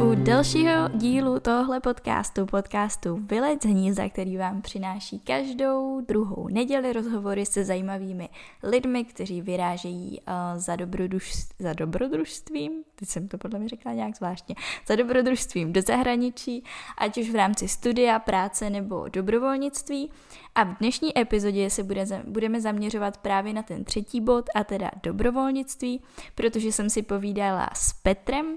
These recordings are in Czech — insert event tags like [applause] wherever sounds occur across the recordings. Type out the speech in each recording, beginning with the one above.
u dalšího dílu tohle podcastu, podcastu Vylec hnízda, který vám přináší každou druhou neděli rozhovory se zajímavými lidmi, kteří vyrážejí uh, za, dobrodruž, za dobrodružstvím, teď jsem to podle mě řekla nějak zvláštně, za dobrodružstvím do zahraničí, ať už v rámci studia, práce nebo dobrovolnictví. A v dnešní epizodě se bude, budeme zaměřovat právě na ten třetí bod, a teda dobrovolnictví, protože jsem si povídala s Petrem,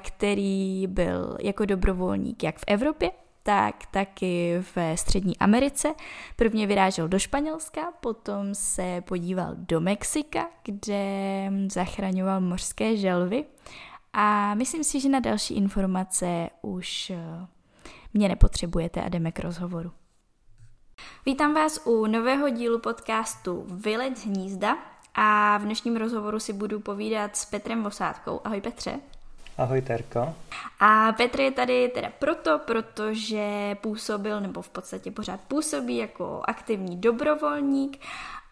který byl jako dobrovolník jak v Evropě, tak taky v Střední Americe. Prvně vyrážel do Španělska, potom se podíval do Mexika, kde zachraňoval mořské želvy. A myslím si, že na další informace už eh, mě nepotřebujete a jdeme k rozhovoru. Vítám vás u nového dílu podcastu Vylec hnízda a v dnešním rozhovoru si budu povídat s Petrem Vosádkou. Ahoj Petře. Ahoj Terko. A Petr je tady teda proto, protože působil, nebo v podstatě pořád působí jako aktivní dobrovolník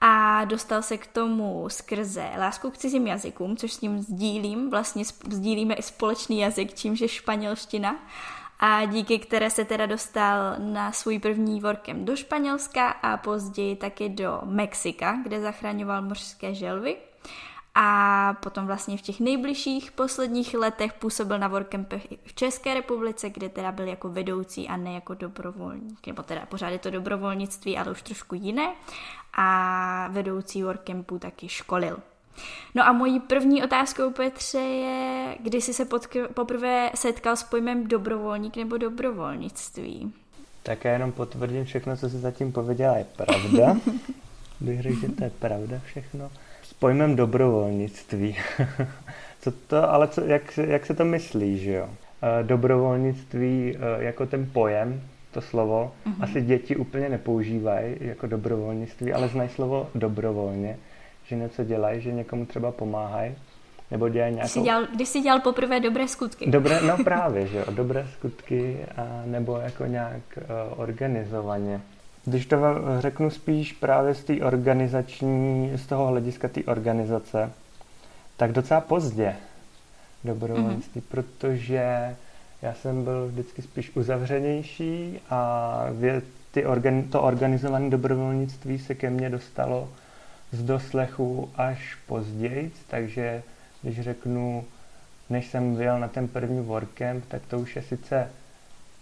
a dostal se k tomu skrze lásku k cizím jazykům, což s ním sdílím, vlastně sdílíme i společný jazyk, čímž je španělština a díky které se teda dostal na svůj první workem do Španělska a později taky do Mexika, kde zachraňoval mořské želvy. A potom vlastně v těch nejbližších posledních letech působil na workcampech v České republice, kde teda byl jako vedoucí a ne jako dobrovolník. Nebo teda pořád je to dobrovolnictví, ale už trošku jiné. A vedoucí workcampu taky školil. No a mojí první otázkou, Petře, je, kdy jsi se potk- poprvé setkal s pojmem dobrovolník nebo dobrovolnictví? Tak já jenom potvrdím všechno, co jsi zatím pověděla, je pravda. [laughs] Bych řekl, že to je pravda všechno. S pojmem dobrovolnictví. [laughs] co to, ale co, jak, jak se to myslí, že jo? Eh, dobrovolnictví eh, jako ten pojem, to slovo, uh-huh. asi děti úplně nepoužívají jako dobrovolnictví, ale znají slovo dobrovolně že něco dělají, že někomu třeba pomáhají, nebo dělají nějakou... Když jsi dělal, když jsi dělal poprvé dobré skutky. Dobré, no [laughs] právě, že jo, dobré skutky, a nebo jako nějak uh, organizovaně. Když to řeknu spíš právě z té organizační, z toho hlediska té organizace, tak docela pozdě dobrovolnictví, mm-hmm. protože já jsem byl vždycky spíš uzavřenější a ty organ, to organizované dobrovolnictví se ke mně dostalo z doslechu až později, takže když řeknu, než jsem vyjel na ten první workcamp, tak to už je sice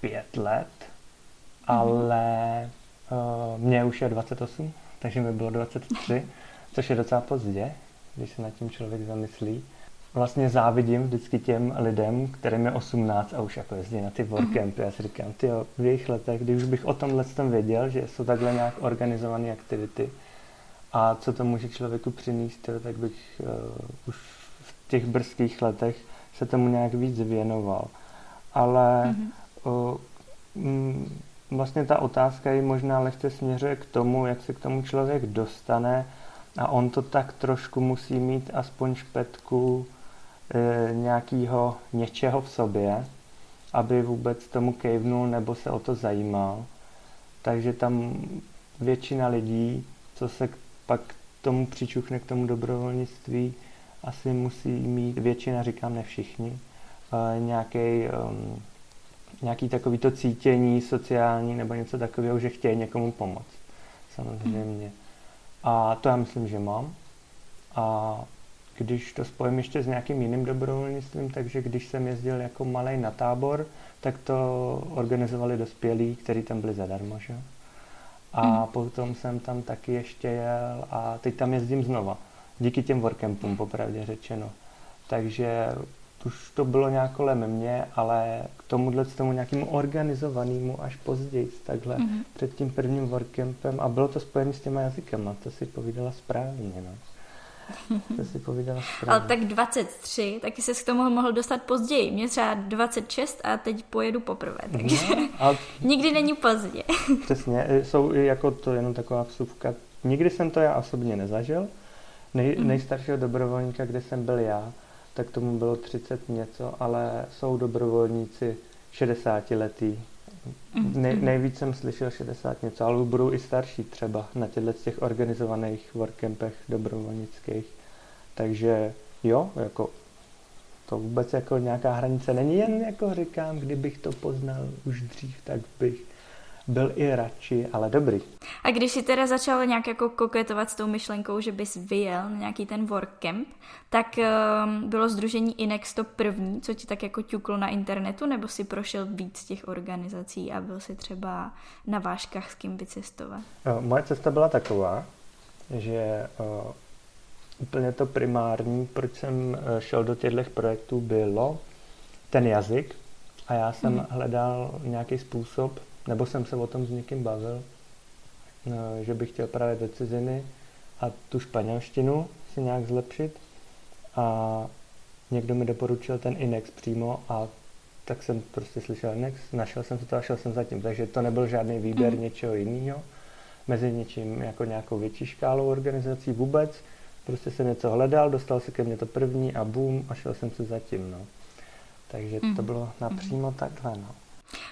pět let, mm. ale uh, mě už je 28, takže mi bylo 23, což je docela pozdě, když se nad tím člověk zamyslí. Vlastně závidím vždycky těm lidem, kterým je 18 a už jako jezdí na ty workcampy. Já si říkám, ty v jejich letech, když už bych o tomhle věděl, že jsou takhle nějak organizované aktivity, a co to může člověku přinést, tak bych uh, už v těch brzkých letech se tomu nějak víc věnoval. Ale mm-hmm. uh, mm, vlastně ta otázka ji možná lehce směřuje k tomu, jak se k tomu člověk dostane a on to tak trošku musí mít aspoň špetku e, nějakého něčeho v sobě, aby vůbec tomu kejvnul nebo se o to zajímal. Takže tam většina lidí, co se k pak tomu přičuchne k tomu dobrovolnictví, asi musí mít, většina říkám, ne všichni, nějaký, um, nějaký takovýto cítění sociální nebo něco takového, že chtějí někomu pomoct. Samozřejmě. A to já myslím, že mám. A když to spojím ještě s nějakým jiným dobrovolnictvím, takže když jsem jezdil jako malý na tábor, tak to organizovali dospělí, kteří tam byli zadarmo. Že? A mm. potom jsem tam taky ještě jel a teď tam jezdím znova. Díky těm workcampům, popravdě řečeno. Takže už to bylo nějak kolem mě, ale k tomuhle k tomu nějakému organizovanému až později, takhle mm-hmm. před tím prvním workcampem a bylo to spojené s těma jazykama, to si povídala správně. No. [laughs] To si povídala správně. Ale tak 23, taky se k tomu mohl dostat později. Mě třeba 26 a teď pojedu poprvé, takže no, a... [laughs] nikdy není pozdě. [laughs] Přesně, jsou i jako to jenom taková vsuvka. Nikdy jsem to já osobně nezažil. Nej, mm. Nejstaršího dobrovolníka, kde jsem byl já, tak tomu bylo 30 něco, ale jsou dobrovolníci 60 letý. Mhm. Nej, nejvíc jsem slyšel 60 něco, ale budou i starší třeba na těchto těch organizovaných workcampech dobrovolnických. Takže jo, jako to vůbec jako nějaká hranice není, jen jako říkám, kdybych to poznal už dřív, tak bych byl i radši, ale dobrý. A když si teda začal nějak jako koketovat s tou myšlenkou, že bys vyjel na nějaký ten workcamp, tak um, bylo združení Inex to první, co ti tak jako ťuklo na internetu, nebo si prošel víc těch organizací a byl si třeba na váškách s kým vycestovat? Moje cesta byla taková, že uh, úplně to primární, proč jsem uh, šel do těchto projektů, bylo ten jazyk a já jsem mm. hledal nějaký způsob, nebo jsem se o tom s někým bavil, eh, že bych chtěl právě do ciziny a tu španělštinu si nějak zlepšit. A někdo mi doporučil ten Inex přímo a tak jsem prostě slyšel Inex, našel jsem to a šel jsem za tím. Takže to nebyl žádný výběr mm. něčeho jiného mezi něčím jako nějakou větší škálou organizací vůbec. Prostě jsem něco hledal, dostal se ke mně to první a boom a šel jsem si za tím. No. Takže mm. to mhm. bylo napřímo mm. takhle. No.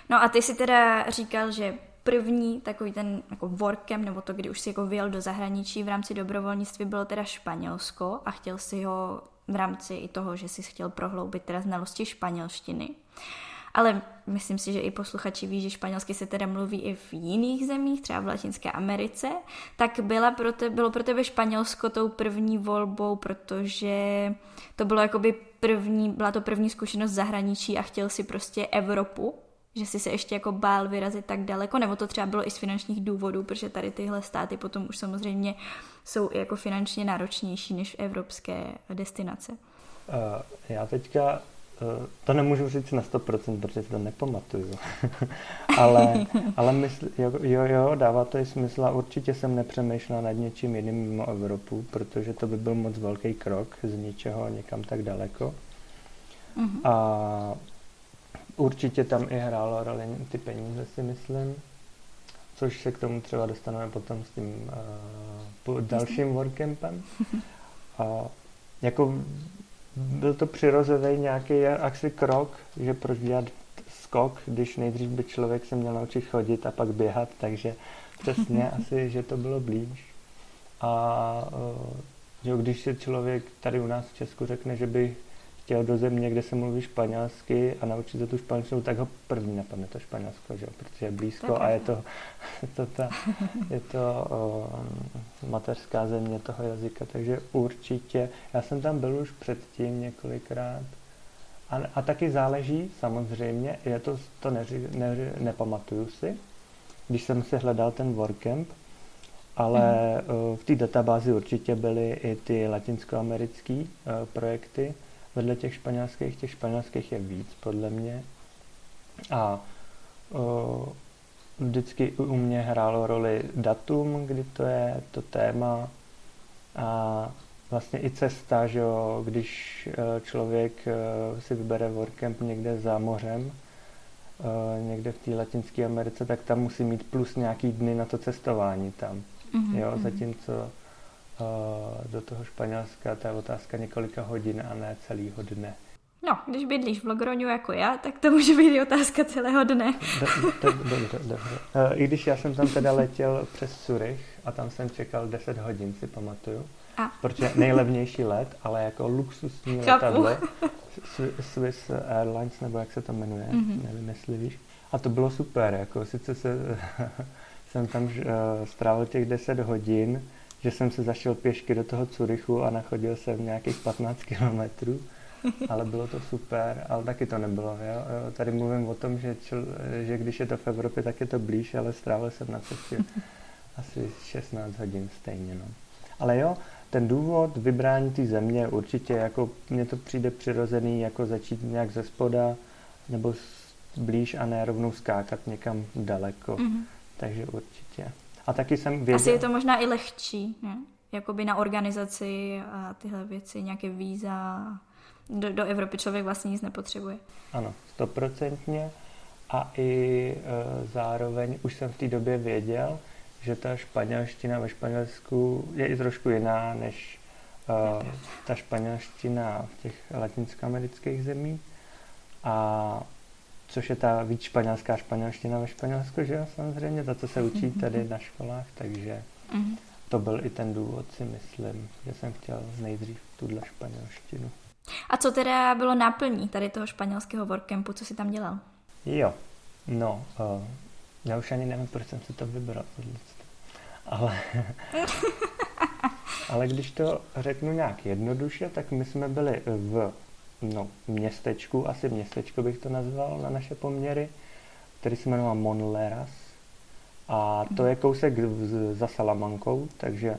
No a ty si teda říkal, že první takový ten jako workem, nebo to, kdy už si jako vyjel do zahraničí v rámci dobrovolnictví, bylo teda Španělsko a chtěl si ho v rámci i toho, že si chtěl prohloubit teda znalosti španělštiny. Ale myslím si, že i posluchači ví, že španělsky se teda mluví i v jiných zemích, třeba v Latinské Americe, tak byla pro te, bylo pro tebe Španělsko tou první volbou, protože to bylo jakoby první, byla to první zkušenost zahraničí a chtěl si prostě Evropu že si se ještě jako bál vyrazit tak daleko, nebo to třeba bylo i z finančních důvodů, protože tady tyhle státy potom už samozřejmě jsou jako finančně náročnější než evropské destinace. Já teďka uh, to nemůžu říct na 100%, protože to nepamatuju. [laughs] ale [laughs] ale mysl, jo, jo, jo, dává to i smysl a určitě jsem nepřemýšlel nad něčím jiným mimo Evropu, protože to by byl moc velký krok z ničeho někam tak daleko. Uh-huh. A Určitě tam i hrálo roli ty peníze, si myslím. Což se k tomu třeba dostaneme potom s tím uh, dalším workcampem. A jako byl to přirozený nějaký asi krok, že proč dělat skok, když nejdřív by člověk se měl naučit chodit a pak běhat, takže přesně [laughs] asi, že to bylo blíž. A uh, že když si člověk tady u nás v Česku řekne, že by chtěl do země, kde se mluví španělsky a naučit se tu španělštinu, tak ho první napadne to Španělsko, že? protože je blízko a je to, je [laughs] to, ta, je to o, mateřská země toho jazyka, takže určitě, já jsem tam byl už předtím několikrát a, a taky záleží, samozřejmě, je to, to neři, ne, nepamatuju si, když jsem si hledal ten workcamp, ale mm. v té databázi určitě byly i ty latinskoamerické projekty, vedle těch španělských, těch španělských je víc, podle mě. A o, vždycky u mě hrálo roli datum, kdy to je, to téma a vlastně i cesta, že jo, když e, člověk e, si vybere workcamp někde za mořem, e, někde v té Latinské Americe, tak tam musí mít plus nějaký dny na to cestování tam. Mm-hmm. Jo, mhm. zatímco do toho Španělska, to je otázka několika hodin a ne celého dne. No, když bydlíš v Logroňu jako já, tak to může být i otázka celého dne. Dobře, dobře. I když já jsem tam teda letěl přes Zurich a tam jsem čekal 10 hodin, si pamatuju. A. Protože nejlevnější let, ale jako luxusní letadlo, Swiss Airlines, nebo jak se to jmenuje, mm-hmm. nevím, jestli víš. A to bylo super, jako sice se, [laughs] jsem tam uh, strávil těch 10 hodin, že jsem se zašel pěšky do toho Curychu a nachodil jsem nějakých 15 kilometrů, ale bylo to super, ale taky to nebylo. Jo? Tady mluvím o tom, že, čl, že když je to v Evropě, tak je to blíž, ale strávil jsem na cestě asi 16 hodin stejně. No. Ale jo, ten důvod vybrání té země určitě, jako mně to přijde přirozený, jako začít nějak ze spoda, nebo blíž a ne rovnou skákat někam daleko. Mm-hmm. Takže určitě. A taky jsem věděl... Asi je to možná i lehčí, ne? Jakoby na organizaci a tyhle věci, nějaké víza. Do, do Evropy člověk vlastně nic nepotřebuje. Ano, stoprocentně. A i e, zároveň už jsem v té době věděl, že ta španělština ve Španělsku je i trošku jiná než e, ta španělština v těch latinskoamerických zemích. A což je ta víc španělská španělština ve Španělsku, že jo, samozřejmě, to, co se učí tady na školách, takže to byl i ten důvod, si myslím, že jsem chtěl nejdřív tuhle španělštinu. A co teda bylo náplní tady toho španělského workcampu, co si tam dělal? Jo, no, uh, já už ani nevím, proč jsem si to vybral. Ale, [laughs] ale když to řeknu nějak jednoduše, tak my jsme byli v no, městečku, asi městečko bych to nazval na naše poměry, který se jmenoval Monleras. A to je kousek za Salamankou, takže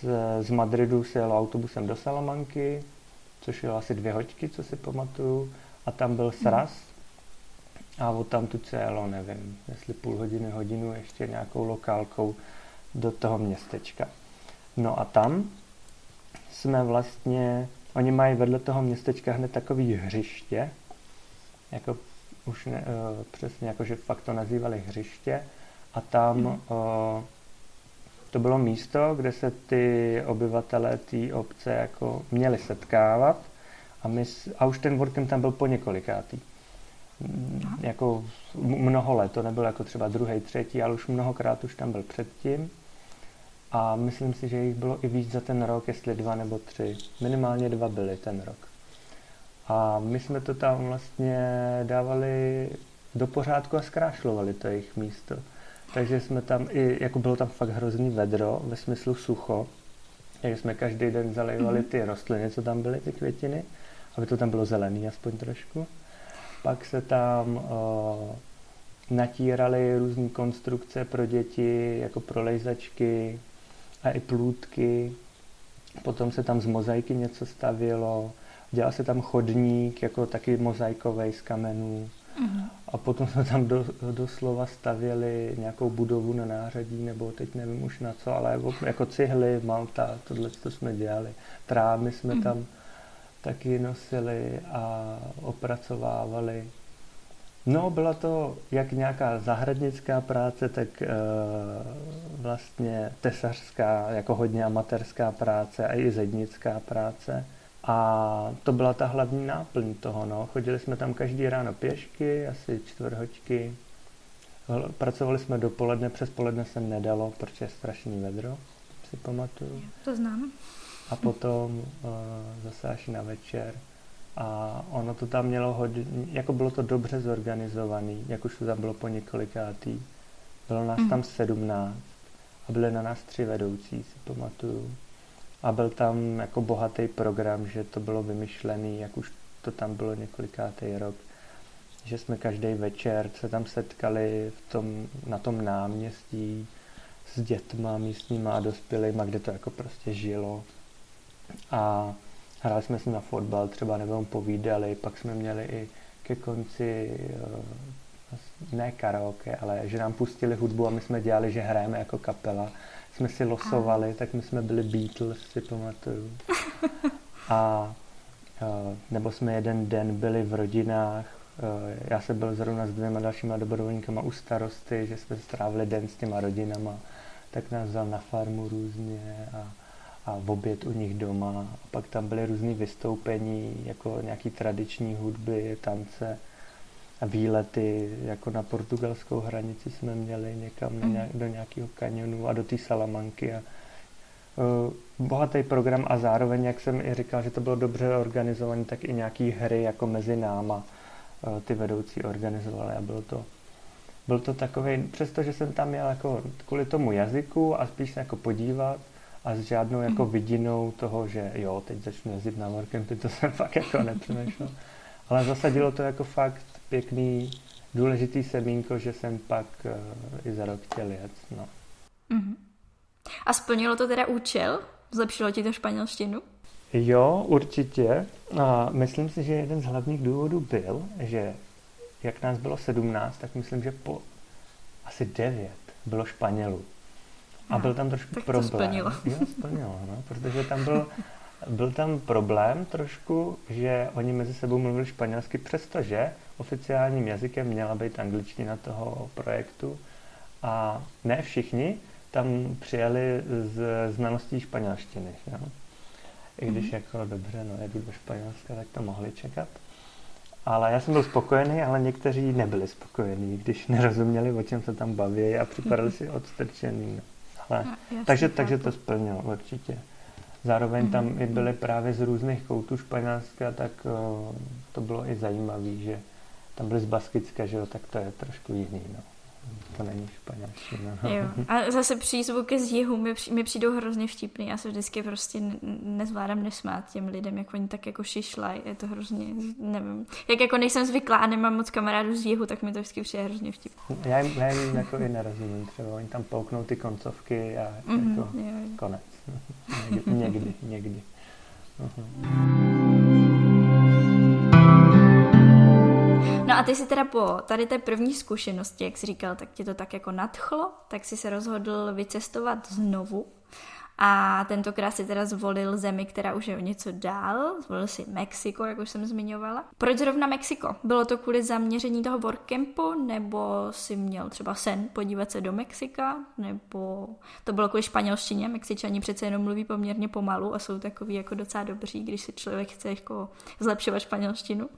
z, z Madridu se jelo autobusem do Salamanky, což jelo asi dvě hoďky, co si pamatuju. A tam byl sraz, a od tam tu se jelo, nevím, jestli půl hodiny, hodinu ještě nějakou lokálkou do toho městečka. No a tam jsme vlastně, oni mají vedle toho městečka hned takový hřiště, jako už ne, uh, přesně, jako že fakt to nazývali hřiště a tam mm. uh, to bylo místo, kde se ty obyvatelé té obce jako měli setkávat a, my, a už ten workem tam byl po několikátý. Mm, jako mnoho let, to nebylo jako třeba druhý, třetí, ale už mnohokrát už tam byl předtím. A myslím si, že jich bylo i víc za ten rok, jestli dva nebo tři. Minimálně dva byly ten rok. A my jsme to tam vlastně dávali do pořádku a zkrášlovali to jejich místo. Takže jsme tam i, jako bylo tam fakt hrozný vedro, ve smyslu sucho, takže jsme každý den zalejvali mhm. ty rostliny, co tam byly, ty květiny, aby to tam bylo zelený aspoň trošku. Pak se tam uh, natíraly různé konstrukce pro děti, jako prolejzačky a i plůdky. Potom se tam z mozaiky něco stavilo. Dělal se tam chodník, jako taky mozaikový z kamenů. Mm-hmm. A potom jsme tam do, doslova stavěli nějakou budovu na nářadí, nebo teď nevím už na co, ale jako cihly, malta, tohle to jsme dělali. Trámy jsme mm-hmm. tam taky nosili a opracovávali. No, byla to jak nějaká zahradnická práce, tak e, vlastně tesařská, jako hodně amatérská práce a i zednická práce. A to byla ta hlavní náplň toho. No. Chodili jsme tam každý ráno pěšky, asi čtvrhočky. Pracovali jsme dopoledne, přes poledne se nedalo, protože je strašný vedro, si pamatuju. To znám a potom uh, zase až na večer. A ono to tam mělo hodně, jako bylo to dobře zorganizovaný, jak už to tam bylo po několikátý. Bylo nás mm. tam sedmnáct a byly na nás tři vedoucí, si pamatuju. A byl tam jako bohatý program, že to bylo vymyšlený, jak už to tam bylo několikátý rok, že jsme každý večer se tam setkali v tom, na tom náměstí s dětma místníma a dospělýma, kde to jako prostě žilo a hráli jsme si na fotbal třeba nebo povídali, pak jsme měli i ke konci eh, ne karaoke, ale že nám pustili hudbu a my jsme dělali, že hrajeme jako kapela. Jsme si losovali, tak my jsme byli Beatles, si pamatuju. [laughs] A eh, nebo jsme jeden den byli v rodinách, eh, já jsem byl zrovna s dvěma dalšíma dobrovolníkama u starosty, že jsme strávili den s těma rodinama, tak nás vzal na farmu různě a a v oběd u nich doma. A pak tam byly různé vystoupení, jako nějaký tradiční hudby, tance a výlety, jako na portugalskou hranici jsme měli někam mm. nějak, do nějakého kanionu a do té Salamanky. A, uh, bohatý program a zároveň, jak jsem i říkal, že to bylo dobře organizované, tak i nějaký hry jako mezi náma uh, ty vedoucí organizovali a bylo to byl to takový, přestože jsem tam měl jako kvůli tomu jazyku a spíš se jako podívat, a s žádnou jako mhm. vidinou toho, že jo, teď začnu jezdit na workcampy, to jsem [laughs] fakt jako nepřemýšlel. Ale zasadilo to jako fakt pěkný, důležitý semínko, že jsem pak uh, i za rok chtěl jet. No. Mm-hmm. A splnilo to teda účel? Zlepšilo ti to španělštinu? Jo, určitě. A myslím si, že jeden z hlavních důvodů byl, že jak nás bylo 17, tak myslím, že po asi 9 bylo Španělů. A byl tam trošku tak problém. To splnilo. Jo, splnilo, no, protože tam byl, byl tam problém trošku, že oni mezi sebou mluvili španělsky, přestože oficiálním jazykem měla být angličtina toho projektu. A ne všichni tam přijeli z znalostí španělštiny. Jo? I když mm-hmm. jako dobře, no jedu do Španělska, tak to mohli čekat. Ale já jsem byl spokojený, ale někteří nebyli spokojení, když nerozuměli, o čem se tam baví a připadali [laughs] si odstrčený. No. Ale, no, jasný, takže, takže to splnilo určitě. Zároveň tam mm-hmm. i byly právě z různých koutů Španělska, tak uh, to bylo i zajímavé, že tam byly z Baskicka, že jo, tak to je trošku jiný, no. To není španělština. Jo. [laughs] A zase přízvuky z jihu mi, mi přijdou hrozně vtipný. Já se vždycky prostě nezvládám nesmát těm lidem, jak oni tak jako šišlají. Je to hrozně, nevím. Jak jako nejsem zvyklá a nemám moc kamarádů z jihu, tak mi to vždycky přijde hrozně vtipný. Já jim, já jim jako i nerozumím. Třeba oni tam pouknou ty koncovky a mm-hmm, jako jo, jo. konec. [laughs] někdy, někdy. někdy. Uh-huh. No a ty si teda po tady té první zkušenosti, jak jsi říkal, tak tě to tak jako nadchlo, tak si se rozhodl vycestovat znovu. A tentokrát si teda zvolil zemi, která už je o něco dál. Zvolil si Mexiko, jak už jsem zmiňovala. Proč zrovna Mexiko? Bylo to kvůli zaměření toho workcampu, nebo si měl třeba sen podívat se do Mexika, nebo to bylo kvůli španělštině? Mexičani přece jenom mluví poměrně pomalu a jsou takový jako docela dobří, když si člověk chce jako zlepšovat španělštinu.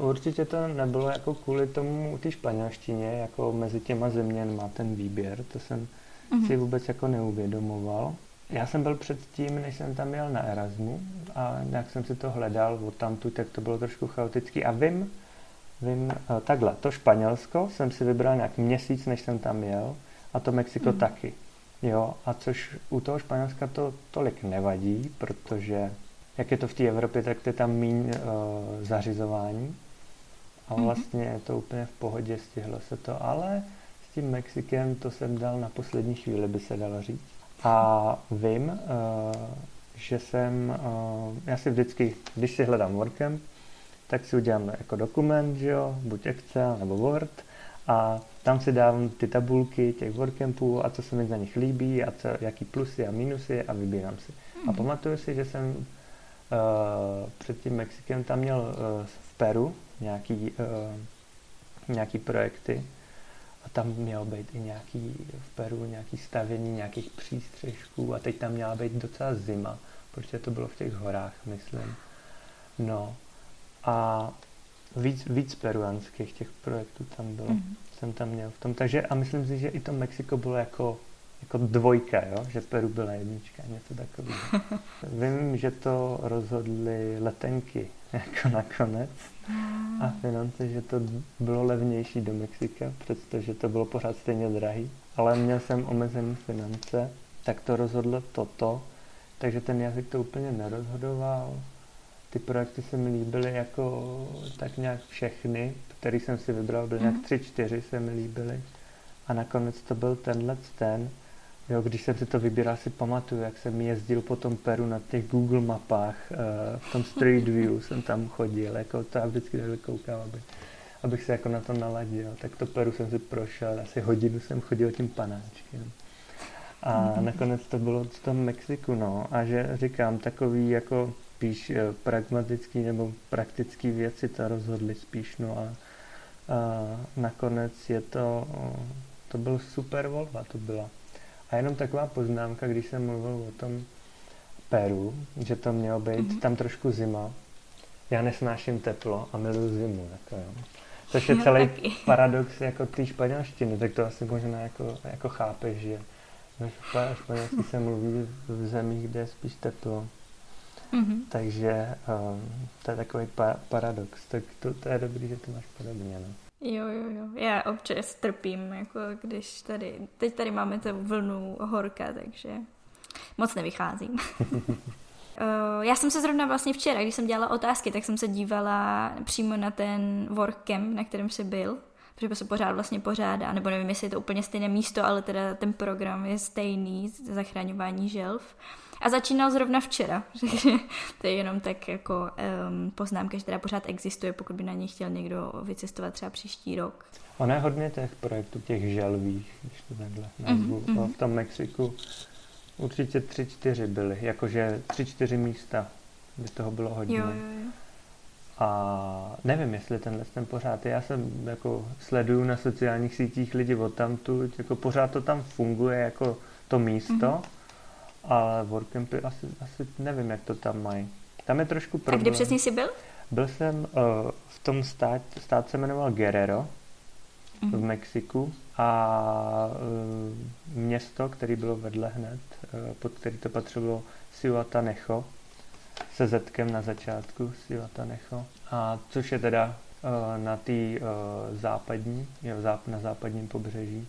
Určitě to nebylo jako kvůli tomu té španělštině, jako mezi těma zeměnma ten výběr, to jsem mm-hmm. si vůbec jako neuvědomoval. Já jsem byl předtím, než jsem tam jel na Erasmu a nějak jsem si to hledal od tamtu, tak to bylo trošku chaotický a vím, vím eh, takhle, to Španělsko jsem si vybral nějak měsíc, než jsem tam jel a to Mexiko mm. taky. Jo, a což u toho Španělska to tolik nevadí, protože jak je to v té Evropě, tak je tam méně uh, zařizování a mhm. vlastně je to úplně v pohodě, stihlo se to, ale s tím Mexikem to jsem dal na poslední chvíli, by se dalo říct. A vím, uh, že jsem, uh, já si vždycky, když si hledám WordCamp, tak si udělám jako dokument, že jo, buď Excel nebo Word a tam si dávám ty tabulky těch WordCampů a co se mi za nich líbí a co, jaký plusy a minusy a vybírám si. A mhm. pamatuju si, že jsem uh, před tím Mexikem tam měl uh, v Peru nějaký, uh, nějaký projekty a tam mělo být i nějaký v Peru nějaký stavění nějakých přístřežků a teď tam měla být docela zima, protože to bylo v těch horách, myslím. No a víc, víc peruanských těch projektů tam bylo, mm-hmm. jsem tam měl v tom. Takže a myslím si, že i to Mexiko bylo jako jako dvojka, jo? že Peru byla jednička, něco takového. [laughs] Vím, že to rozhodly letenky [laughs] jako nakonec a finance, že to bylo levnější do Mexika, přestože to bylo pořád stejně drahý, ale měl jsem omezený finance, tak to rozhodlo toto, takže ten jazyk to úplně nerozhodoval. Ty projekty se mi líbily jako tak nějak všechny, který jsem si vybral, byl nějak mhm. tři, čtyři se mi líbily. A nakonec to byl tenhle ten, Jo, když jsem si to vybíral, si pamatuju, jak jsem jezdil po tom Peru na těch Google mapách, uh, v tom Street View jsem tam chodil, jako to já vždycky takhle koukal, aby, abych se jako na to naladil. Tak to Peru jsem si prošel, asi hodinu jsem chodil tím panáčkem. A mm-hmm. nakonec to bylo v tom Mexiku, no. A že říkám, takový jako spíš eh, pragmatický nebo praktický věci to rozhodli spíš, no a, a nakonec je to, to byl super volba, to byla. A jenom taková poznámka, když jsem mluvil o tom Peru, že to mělo být mm-hmm. tam trošku zima. Já nesnáším teplo a miluji zimu. Jako jo. Což je celý taky. [laughs] paradox jako té španělštiny, tak to asi možná jako, jako chápeš, že španělsky se mluví v zemích, kde je spíš teplo. Mm-hmm. Takže um, to je takový pa- paradox. Tak to, to je dobrý, že to máš podobně. No. Jo, jo, jo. Já občas trpím, jako když tady, teď tady máme tu vlnu horka, takže moc nevycházím. [laughs] Eh, já jsem se zrovna vlastně včera, když jsem dělala otázky, tak jsem se dívala přímo na ten workcamp, na kterém jsi byl, protože se pořád vlastně pořádá, nebo nevím, jestli je to úplně stejné místo, ale teda ten program je stejný, zachraňování želv. A začínal zrovna včera, [laughs] takže to je jenom tak jako um, poznámka, že teda pořád existuje, pokud by na ně chtěl někdo vycestovat třeba příští rok. Ono je hodně těch projektů, těch želvých, když to takhle nazvu. Mm-hmm. V tom Mexiku určitě tři, čtyři byly, jakože tři, čtyři místa, by toho bylo hodně. Jo, jo, jo. A nevím, jestli tenhle ten pořád Já jsem jako sleduju na sociálních sítích lidi od tamtu, jako pořád to tam funguje jako to místo, mm-hmm ale workcampy asi, asi nevím, jak to tam mají. Tam je trošku problém. A kde přesně jsi byl? Byl jsem uh, v tom stát, stát se jmenoval Guerrero mm. v mhm. Mexiku a a město, které bylo vedle hned, pod který to patřilo Siwatanecho, se zetkem na začátku Siwatanecho, a což je teda na té západní, je na západním pobřeží.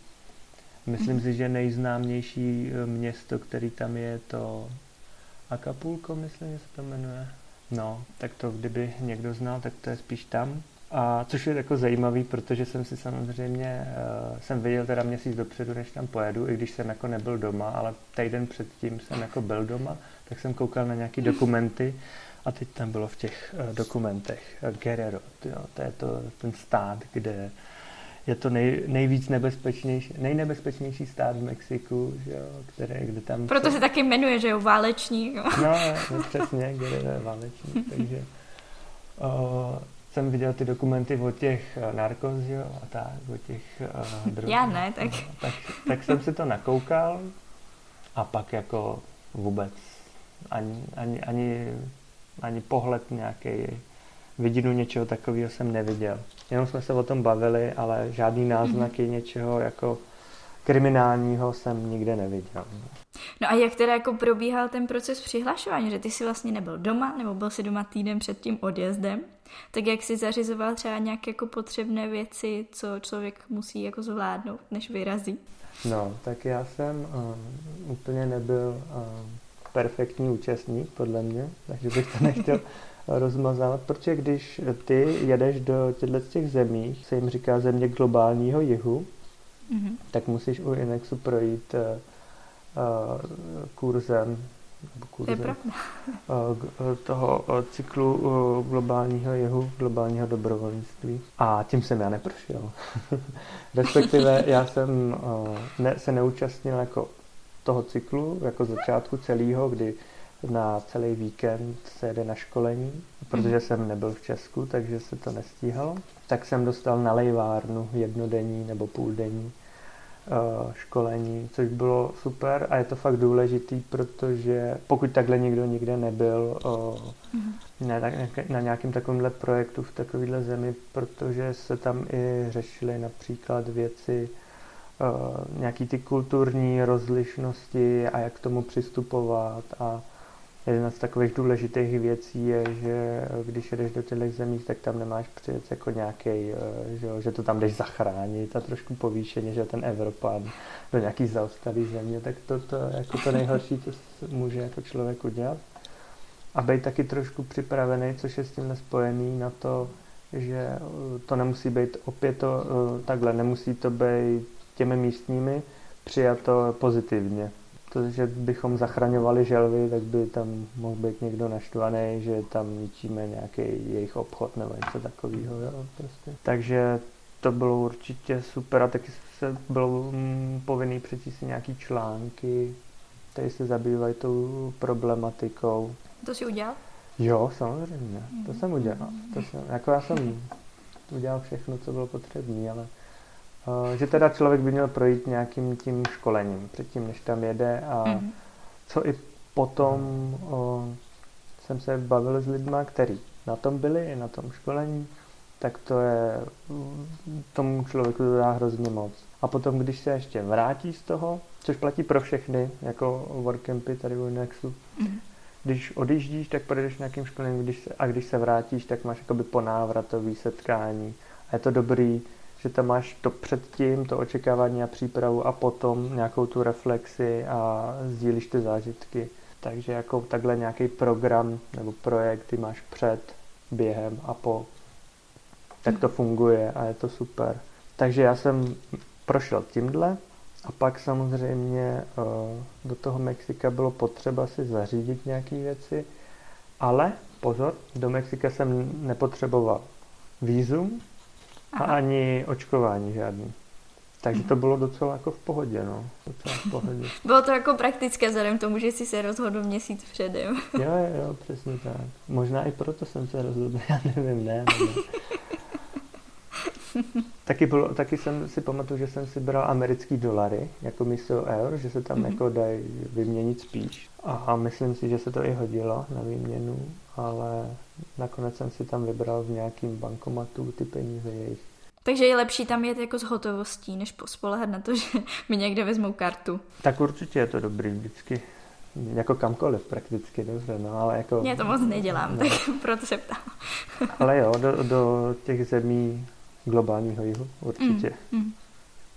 Myslím si, že nejznámější město, který tam je, to Acapulco, myslím, že se to jmenuje. No, tak to kdyby někdo znal, tak to je spíš tam. A což je jako zajímavý, protože jsem si samozřejmě, uh, jsem viděl teda měsíc dopředu, než tam pojedu, i když jsem jako nebyl doma, ale týden předtím jsem jako byl doma, tak jsem koukal na nějaký dokumenty a teď tam bylo v těch uh, dokumentech uh, Guerrero, to je to ten stát, kde je to nej, nejvíc nebezpečnější, nejnebezpečnější stát v Mexiku, že jo, které, kde tam... Proto se taky jmenuje, že jo, válečník. No, no přesně, kde je válečník, [laughs] takže o, jsem viděl ty dokumenty o těch uh, narkos, jo, a tak, o těch uh, [laughs] drogách. Já ne, tak. No, tak. Tak jsem si to nakoukal a pak jako vůbec ani, ani, ani, ani pohled nějaký vidinu něčeho takového jsem neviděl. Jenom jsme se o tom bavili, ale žádný náznaky mm-hmm. něčeho jako kriminálního jsem nikde neviděl. No a jak teda jako probíhal ten proces přihlašování, že ty jsi vlastně nebyl doma, nebo byl si doma týden před tím odjezdem, tak jak jsi zařizoval třeba nějaké jako potřebné věci, co člověk musí jako zvládnout, než vyrazí? No, tak já jsem uh, úplně nebyl uh, perfektní účastník, podle mě, takže bych to nechtěl [laughs] rozmazávat, protože když ty jedeš do těchto těch zemí, se jim říká země globálního jihu, mm-hmm. tak musíš u Inexu projít uh, uh, kurzem, kurzem uh, toho cyklu uh, globálního jihu, globálního dobrovolnictví. A tím jsem já neprošel. [laughs] Respektive já jsem uh, ne, se neúčastnil jako toho cyklu, jako začátku celého, kdy na celý víkend se jede na školení, protože mm. jsem nebyl v Česku, takže se to nestíhalo. Tak jsem dostal na lejvárnu jednodenní nebo půldenní uh, školení, což bylo super a je to fakt důležitý, protože pokud takhle nikdo nikde nebyl uh, mm. na, na nějakém takovémhle projektu v takovéhle zemi, protože se tam i řešily například věci, uh, nějaký ty kulturní rozlišnosti a jak k tomu přistupovat a Jedna z takových důležitých věcí je, že když jedeš do těch zemí, tak tam nemáš přijet jako nějaký, eh, že, že to tam jdeš zachránit a trošku povýšeně, že ten Evropan do nějaký zaostalý země, tak to, to jako to nejhorší, co může jako člověk udělat. A být taky trošku připravený, což je s tímhle spojený na to, že eh, to nemusí být opět to eh, takhle, nemusí to být těmi místními přijato pozitivně to, že bychom zachraňovali želvy, tak by tam mohl být někdo naštvaný, že tam ničíme nějaký jejich obchod nebo něco takového. Jo, prostě. Takže to bylo určitě super a taky se bylo mm, povinný přečíst si nějaký články, které se zabývají tou problematikou. To si udělal? Jo, samozřejmě. To jsem udělal. To jsem, jako já jsem udělal všechno, co bylo potřebné, ale že teda člověk by měl projít nějakým tím školením předtím, než tam jede a mm-hmm. co i potom o, jsem se bavil s lidma, kteří na tom byli, na tom školení, tak to je, tomu člověku to dá hrozně moc. A potom, když se ještě vrátí z toho, což platí pro všechny, jako workcampy tady u Nexu, mm-hmm. když odjíždíš, tak projdeš nějakým školením když se, a když se vrátíš, tak máš jakoby ponávratový setkání. A je to dobrý, že tam máš to předtím, to očekávání a přípravu a potom nějakou tu reflexi a sdílíš ty zážitky. Takže jako takhle nějaký program nebo projekt ty máš před, během a po. Tak to funguje a je to super. Takže já jsem prošel tímhle a pak samozřejmě uh, do toho Mexika bylo potřeba si zařídit nějaké věci, ale pozor, do Mexika jsem nepotřeboval výzum, a ani očkování žádný. Takže to bylo docela jako v pohodě, no. Docela v pohodě. [laughs] Bylo to jako praktické vzhledem tomu, že jsi se rozhodl měsíc předem. [laughs] Jo, jo, jo, přesně tak. Možná i proto jsem se rozhodl, [laughs] já nevím, ne. ne. taky, bylo, taky jsem si pamatuju, že jsem si bral americký dolary jako místo eur, že se tam mm-hmm. jako dají vyměnit spíš. A myslím si, že se to i hodilo na výměnu, ale nakonec jsem si tam vybral v nějakým bankomatu ty peníze jejich. Takže je lepší tam jet jako s hotovostí, než spolehat na to, [laughs] že mi někde vezmou kartu. Tak určitě je to dobrý vždycky. Jako kamkoliv prakticky, dobře, no ale jako... Já to moc nedělám, no. tak [laughs] proto se ptám. [laughs] ale jo, do, do těch zemí globálního jihu určitě. Mm, mm.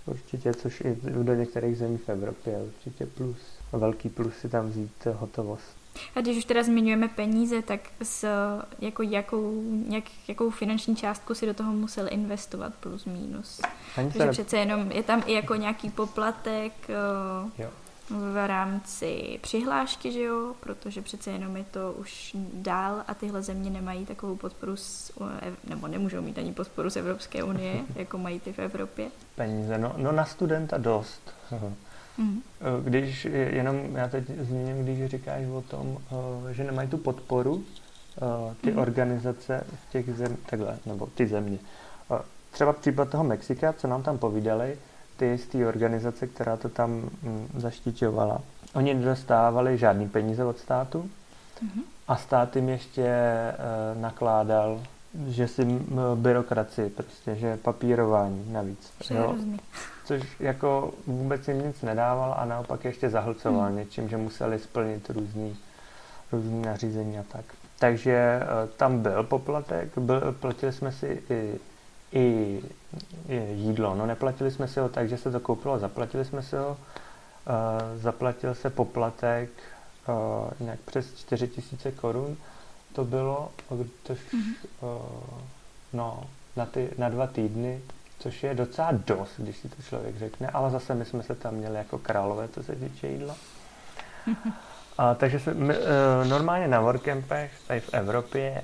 Určitě, což i do některých zemí v Evropě je určitě plus. Velký plus si tam vzít hotovost. A když už teda zmiňujeme peníze, tak s jako jakou, jak, jakou finanční částku si do toho musel investovat plus minus? Takže přece jenom je tam i jako nějaký poplatek jo. v rámci přihlášky, že jo? Protože přece jenom je to už dál a tyhle země nemají takovou podporu, z, nebo nemůžou mít ani podporu z Evropské unie, [laughs] jako mají ty v Evropě. Peníze, no, no na studenta dost. Mm. Když jenom, já teď zmíním, když říkáš o tom, eh, že nemají tu podporu, eh, ty mm. organizace v těch zem, takhle, nebo ty země. Třeba případ toho Mexika, co nám tam povídali, ty z té organizace, která to tam mm, zaštiťovala, oni nedostávali žádný peníze od státu mm. a stát jim ještě nakládal že si byrokracii, prostě, že papírování navíc. Jo? Což jako vůbec jim nic nedával a naopak ještě zahlcoval hmm. něčím, že museli splnit různý, různý nařízení a tak. Takže uh, tam byl poplatek, byl, platili jsme si i, i, i jídlo. No neplatili jsme si ho tak, že se to koupilo, zaplatili jsme si ho. Uh, zaplatil se poplatek uh, nějak přes 4 tisíce korun to bylo, tož, mm-hmm. uh, no, na, ty, na dva týdny, což je docela dost, když si to člověk řekne, ale zase my jsme se tam měli jako králové, to se týče jídla. [laughs] A, takže se, my, uh, normálně na workcampech tady v Evropě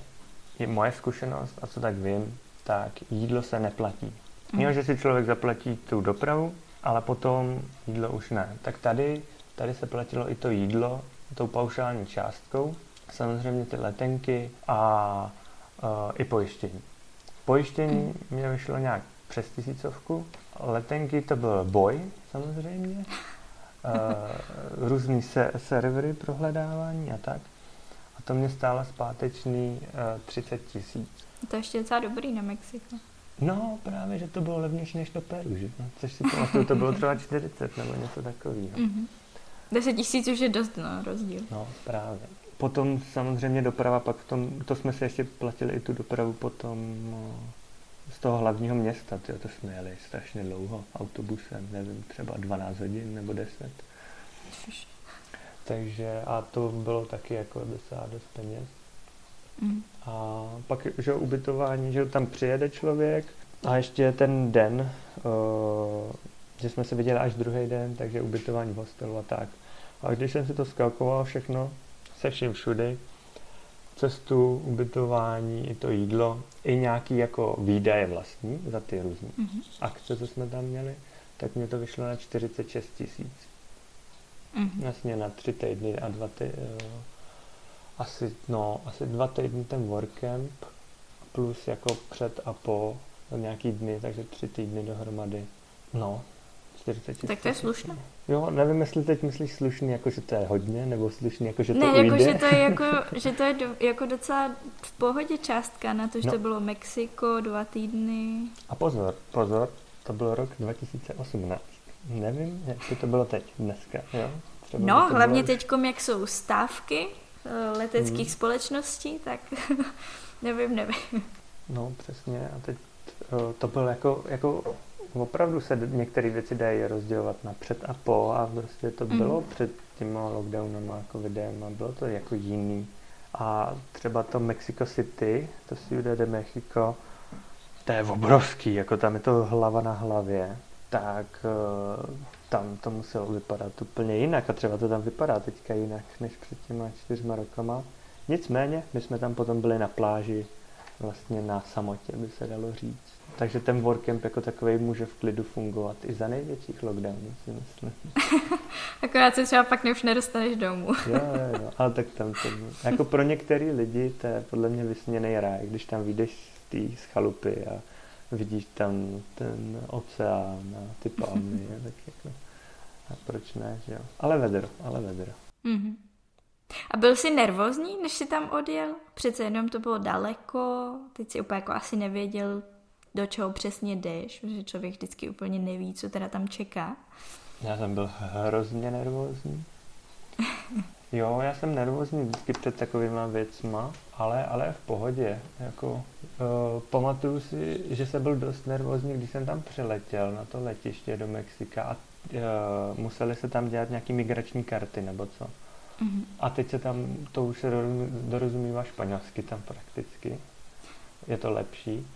je moje zkušenost, a co tak vím, tak jídlo se neplatí. Mm. Jo, že si člověk zaplatí tu dopravu, ale potom jídlo už ne. Tak tady, tady se platilo i to jídlo tou paušální částkou, samozřejmě ty letenky a uh, i pojištění. Pojištění mm. mě vyšlo nějak přes tisícovku, letenky to byl boj samozřejmě, uh, [laughs] různý se- servery pro hledávání a tak. A to mě stálo zpátečný uh, 30 tisíc. To je ještě docela dobrý na Mexiko. No, právě, že to bylo levnější než to Peru, že? No, což si pamatuju, to bylo třeba 40 nebo něco takového. Mm-hmm. 10 tisíc už je dost, no, rozdíl. No, právě. Potom samozřejmě doprava, pak v tom, to jsme si ještě platili i tu dopravu potom z toho hlavního města, tyjo, to jsme jeli strašně dlouho autobusem, nevím, třeba 12 hodin nebo 10. Takže a to bylo taky jako docela dost peněz. Mm. A pak, že ubytování, že tam přijede člověk a ještě ten den, uh, že jsme se viděli až druhý den, takže ubytování v hostelu a tak. A když jsem si to skalkoval všechno, se vším všudy, cestu, ubytování, i to jídlo, i nějaký jako výdaje vlastní za ty různé mm-hmm. akce, co jsme tam měli, tak mě to vyšlo na 46 tisíc. Mm-hmm. Vlastně na tři týdny a dva ty, uh, asi, no, asi dva týdny ten workcamp plus jako před a po nějaký dny, takže tři týdny dohromady. No, 40 Tak to je slušné. Jo, nevím, jestli teď myslíš slušný, jako že to je hodně, nebo slušný, jako že to ne, ujde. jako, že to je, jako, že to je do, jako docela v pohodě částka na to, že no. to bylo Mexiko, dva týdny. A pozor, pozor, to byl rok 2018. Nevím, jak by to bylo teď, dneska, jo? Třeba no, hlavně teď, jak jsou stávky eh, leteckých hmm. společností, tak [laughs] nevím, nevím. No, přesně. A teď eh, to byl jako, jako opravdu se některé věci dají rozdělovat na před a po a prostě to bylo mm. před těma lockdownama, covidem a bylo to jako jiný. A třeba to Mexico City, to Ciudad de Mexico, to je obrovský, jako tam je to hlava na hlavě, tak uh, tam to muselo vypadat úplně jinak a třeba to tam vypadá teďka jinak než před těma čtyřma rokama. Nicméně, my jsme tam potom byli na pláži, vlastně na samotě, by se dalo říct. Takže ten workcamp jako takový může v klidu fungovat i za největších lockdownů, si myslím. [laughs] Akorát se třeba pak už nedostaneš domů. [laughs] jo, jo, jo, ale tak tam to, jako pro některé lidi to je podle mě vysněný ráj, když tam vyjdeš z té schalupy a vidíš tam ten oceán a ty [laughs] palmy, tak jako, a proč ne, že jo. Ale vedro, ale vedro. Mm-hmm. A byl jsi nervózní, než jsi tam odjel? Přece jenom to bylo daleko, teď si úplně jako asi nevěděl, do čeho přesně jdeš, protože člověk vždycky úplně neví, co teda tam čeká. Já jsem byl hrozně nervózní. [laughs] Jo, já jsem nervózní vždycky před takovýma věcma, ale, ale v pohodě. Jako, uh, pamatuju si, že jsem byl dost nervózní, když jsem tam přiletěl na to letiště do Mexika a uh, museli se tam dělat nějaký migrační karty nebo co. Mm-hmm. A teď se tam, to už se dorozumívá španělsky tam prakticky. Je to lepší.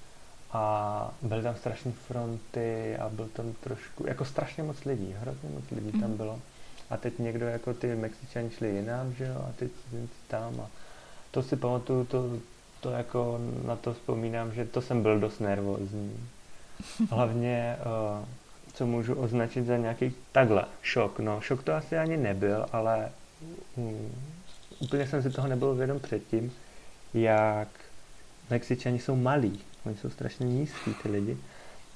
A byly tam strašné fronty a byl tam trošku, jako strašně moc lidí, hrozně moc lidí mm-hmm. tam mhm. bylo. A teď někdo, jako ty Mexičani šli jinam, že jo, a teď tam a to si pamatuju, to, to jako na to vzpomínám, že to jsem byl dost nervózní. [laughs] Hlavně, uh, co můžu označit za nějaký takhle, šok. No, šok to asi ani nebyl, ale um, úplně jsem si toho nebyl vědom předtím, jak Mexičani jsou malí. Oni jsou strašně nízký, ty lidi.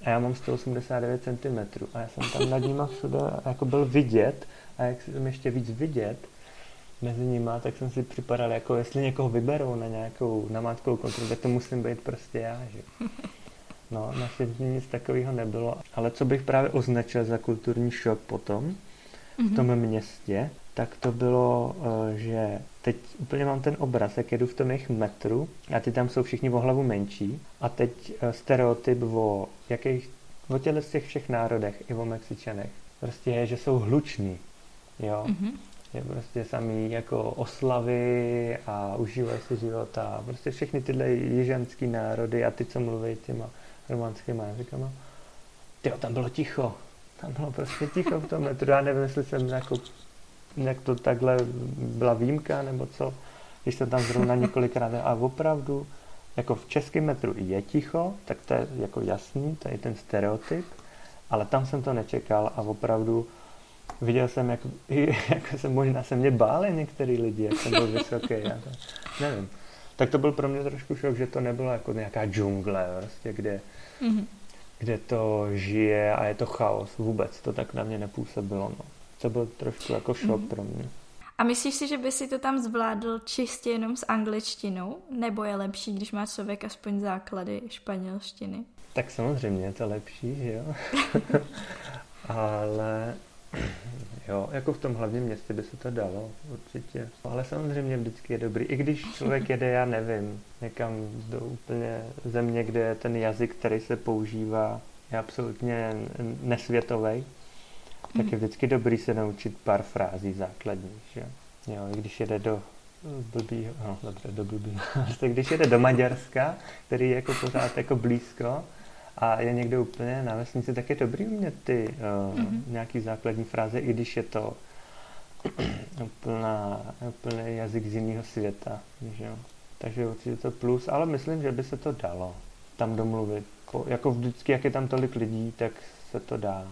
A já mám 189 cm a já jsem tam nad nima všude jako byl vidět a jak jsem ještě víc vidět mezi nima, tak jsem si připadal, jako jestli někoho vyberou na nějakou namátkovou kontrolu, tak to musím být prostě já, že? [laughs] No, naštěstí nic takového nebylo. Ale co bych právě označil za kulturní šok potom v tom mm-hmm. městě, tak to bylo, eh, že teď úplně mám ten obraz, jak jedu v tom jejich metru a ty tam jsou všichni o hlavu menší a teď eh, stereotyp o jakých, o těle z těch všech národech i o Mexičanech. Prostě je, že jsou hluční, jo. Mm-hmm. Je prostě samý jako oslavy a užívají si života. Prostě všechny tyhle jižanský národy a ty, co mluví těma románskýma jazykama. Tyjo, tam bylo ticho. Tam bylo prostě ticho v tom metru. Já nevím, jestli jsem jako jak to takhle byla výjimka nebo co, když jsem tam zrovna několikrát a opravdu jako v českém metru je ticho, tak to je jako jasný, to je ten stereotyp, ale tam jsem to nečekal a opravdu viděl jsem, jak, [laughs] jak se možná se mě báli některý lidi, jak jsem byl vysoký, já to, nevím. Tak to byl pro mě trošku šok, že to nebylo jako nějaká džungle, prostě, kde, mm-hmm. kde to žije a je to chaos. Vůbec to tak na mě nepůsobilo. No to byl trošku jako šok mm. pro mě. A myslíš si, že by si to tam zvládl čistě jenom s angličtinou? Nebo je lepší, když má člověk aspoň základy španělštiny? Tak samozřejmě je to lepší, že jo. [laughs] Ale jo, jako v tom hlavním městě by se to dalo, určitě. Ale samozřejmě vždycky je dobrý, i když člověk jede, já nevím, někam do úplně země, kde ten jazyk, který se používá, je absolutně nesvětový, tak je vždycky dobrý se naučit pár frází základních, že jo. I když jede do blbýho, no dobře, do blbýho, [laughs] prostě když jede do Maďarska, který je jako pořád jako blízko a je někde úplně na vesnici, tak je dobrý umět ty uh, mm-hmm. nějaký základní fráze, i když je to [clears throat] úplná, úplný jazyk z jiného světa, že jo. Takže určitě to plus, ale myslím, že by se to dalo tam domluvit. Jako vždycky, jak je tam tolik lidí, tak se to dá.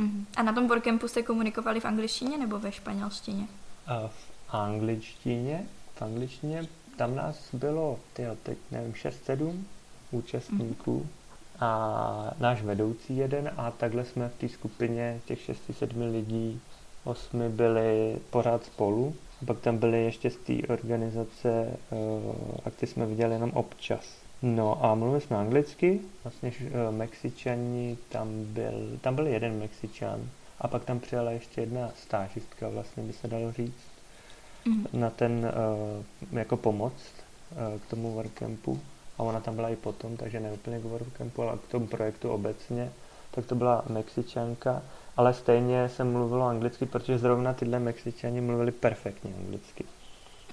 Uh-huh. A na tom WordCampu jste komunikovali v angličtině nebo ve španělštině? Uh, v angličtině, v angličtině, tam nás bylo, tyjo, teď nevím, 6-7 účastníků uh-huh. a náš vedoucí jeden a takhle jsme v té skupině těch 6-7 lidí, osmi byli pořád spolu. Pak tam byly ještě z té organizace uh, a ty jsme viděli jenom občas. No a mluvili jsme anglicky, vlastně uh, Mexičani, tam byl, tam byl jeden Mexičan a pak tam přijela ještě jedna stážistka, vlastně by se dalo říct, mm. na ten uh, jako pomoc uh, k tomu workcampu a ona tam byla i potom, takže ne úplně k workcampu, ale k tomu projektu obecně, tak to byla Mexičanka, ale stejně jsem mluvilo anglicky, protože zrovna tyhle Mexičani mluvili perfektně anglicky.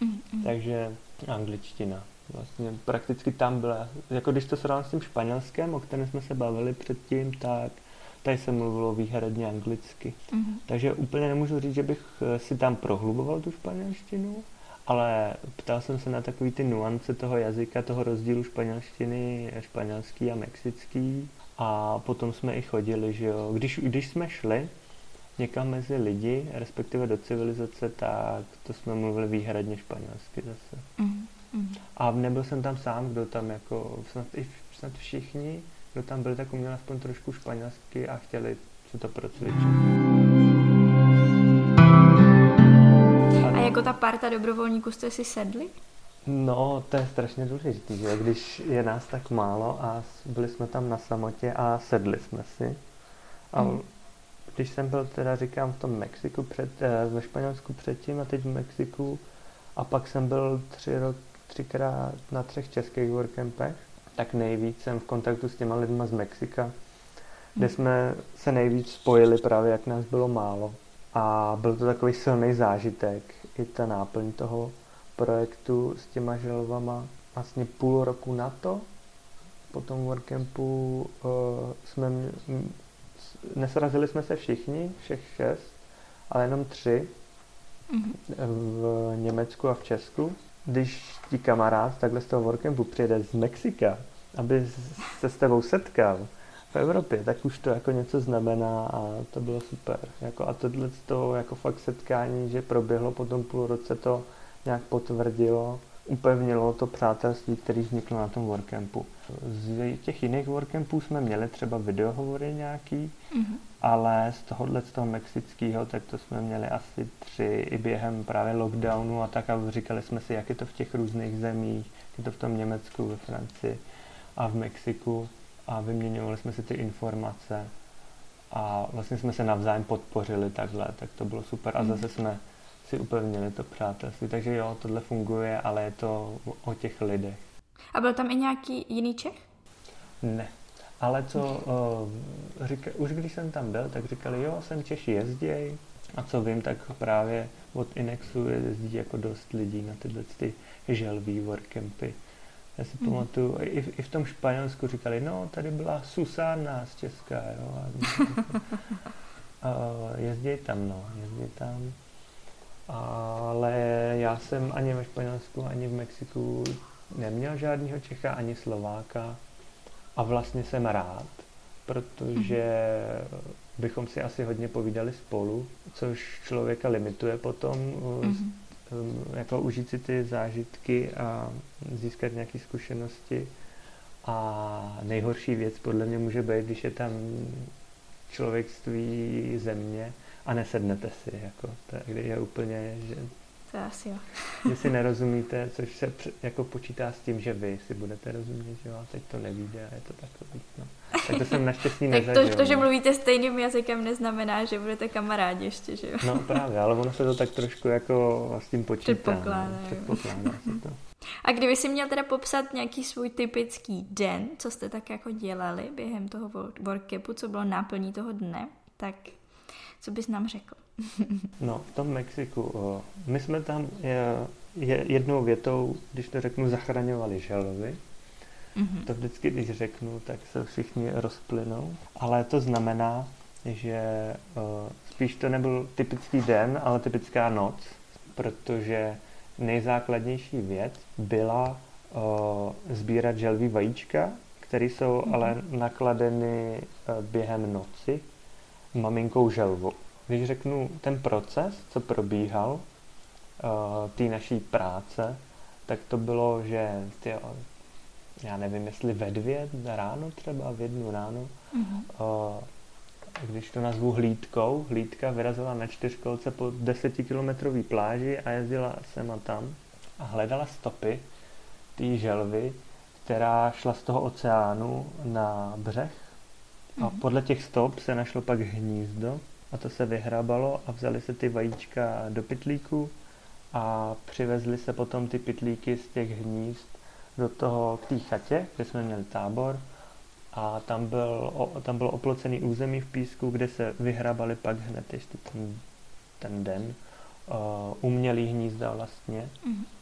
Mm. Takže angličtina vlastně prakticky tam byla. Jako když to srovnám s tím španělském, o kterém jsme se bavili předtím, tak tady se mluvilo výhradně anglicky. Mm-hmm. Takže úplně nemůžu říct, že bych eh, si tam prohluboval tu španělštinu, ale ptal jsem se na takový ty nuance toho jazyka, toho rozdílu španělštiny, španělský a mexický. A potom jsme i chodili, že jo. Když, když jsme šli někam mezi lidi, respektive do civilizace, tak to jsme mluvili výhradně španělsky zase. Mm-hmm. A nebyl jsem tam sám, kdo tam jako, snad, i, snad všichni, kdo tam byli, tak uměli aspoň trošku španělsky a chtěli si to procvičit. A jako ta parta dobrovolníků jste si sedli? No, to je strašně důležité, že když je nás tak málo a byli jsme tam na samotě a sedli jsme si. A mm. když jsem byl teda, říkám, v tom Mexiku, před, eh, ve Španělsku předtím a teď v Mexiku a pak jsem byl tři rok, třikrát na třech českých workcampech, tak nejvíc jsem v kontaktu s těma lidma z Mexika, kde mm. jsme se nejvíc spojili právě, jak nás bylo málo. A byl to takový silný zážitek, i ta náplň toho projektu s těma želvama. Vlastně půl roku na to, po tom workcampu uh, jsme, m, nesrazili jsme se všichni, všech šest, ale jenom tři mm-hmm. v Německu a v Česku. Když ti kamarád takhle z toho workcampu přijede z Mexika, aby se s tebou setkal, v Evropě, tak už to jako něco znamená a to bylo super. Jako a tohle to jako fakt setkání, že proběhlo po tom půl roce, to nějak potvrdilo, upevnilo to přátelství, které vzniklo na tom workcampu. Z těch jiných workcampů jsme měli třeba videohovory nějaký, mm-hmm. ale z tohohle, z toho mexického, tak to jsme měli asi tři i během právě lockdownu a tak a říkali jsme si, jak je to v těch různých zemích, jak je to v tom Německu, ve Francii a v Mexiku a vyměňovali jsme si ty informace a vlastně jsme se navzájem podpořili takhle, tak to bylo super a hmm. zase jsme si upevnili to přátelství, takže jo, tohle funguje, ale je to o těch lidech. A byl tam i nějaký jiný Čech? Ne, ale co, uh, říka, už když jsem tam byl, tak říkali, jo, sem Češi jezděj a co vím, tak právě od Inexu jezdí jako dost lidí na tyhle ty želví workcampy. Já si mm. pamatuju, i, i v tom Španělsku říkali, no, tady byla Susana z Česka, jo. A, [laughs] a jezdí tam, no, jezdí tam. Ale já jsem ani ve Španělsku, ani v Mexiku neměl žádného Čecha, ani Slováka. A vlastně jsem rád, protože mm. bychom si asi hodně povídali spolu, což člověka limituje potom mm um, jako užít si ty zážitky a získat nějaké zkušenosti. A nejhorší věc podle mě může být, když je tam člověk z tvý země a nesednete si, jako, to je, je úplně, že to asi jo. že si [laughs] nerozumíte, což se jako počítá s tím, že vy si budete rozumět, že jo, a teď to nevíde a je to takový, no. Tak to jsem naštěstí nezažil. [laughs] tak to, to, že no. mluvíte stejným jazykem, neznamená, že budete kamarádi ještě, že jo? No právě, ale ono se to tak trošku jako s tím počítá. Předpokládá. No, předpokládá se to. A kdyby si měl teda popsat nějaký svůj typický den, co jste tak jako dělali během toho workcapu, co bylo náplní toho dne, tak co bys nám řekl? [laughs] no, v tom Mexiku, my jsme tam je, je jednou větou, když to řeknu, zachraňovali želvy. Mm-hmm. To vždycky, když řeknu, tak se všichni rozplynou. Ale to znamená, že spíš to nebyl typický den, ale typická noc, protože nejzákladnější věc byla sbírat želví vajíčka, které jsou mm-hmm. ale nakladeny uh, během noci maminkou želvu. Když řeknu ten proces, co probíhal, uh, té naší práce, tak to bylo, že ty, já nevím, jestli ve dvě ráno třeba, v jednu ráno, mm-hmm. když to nazvu hlídkou, hlídka vyrazila na čtyřkolce po desetikilometrové pláži a jezdila sem a tam a hledala stopy té želvy, která šla z toho oceánu na břeh a mm-hmm. podle těch stop se našlo pak hnízdo a to se vyhrabalo a vzali se ty vajíčka do pytlíku a přivezli se potom ty pytlíky z těch hnízd do toho, k té chatě, kde jsme měli tábor a tam, byl, tam bylo oplocený území v písku, kde se vyhrabali pak hned ještě ten, ten den uh, umělý hnízda vlastně. Mm-hmm.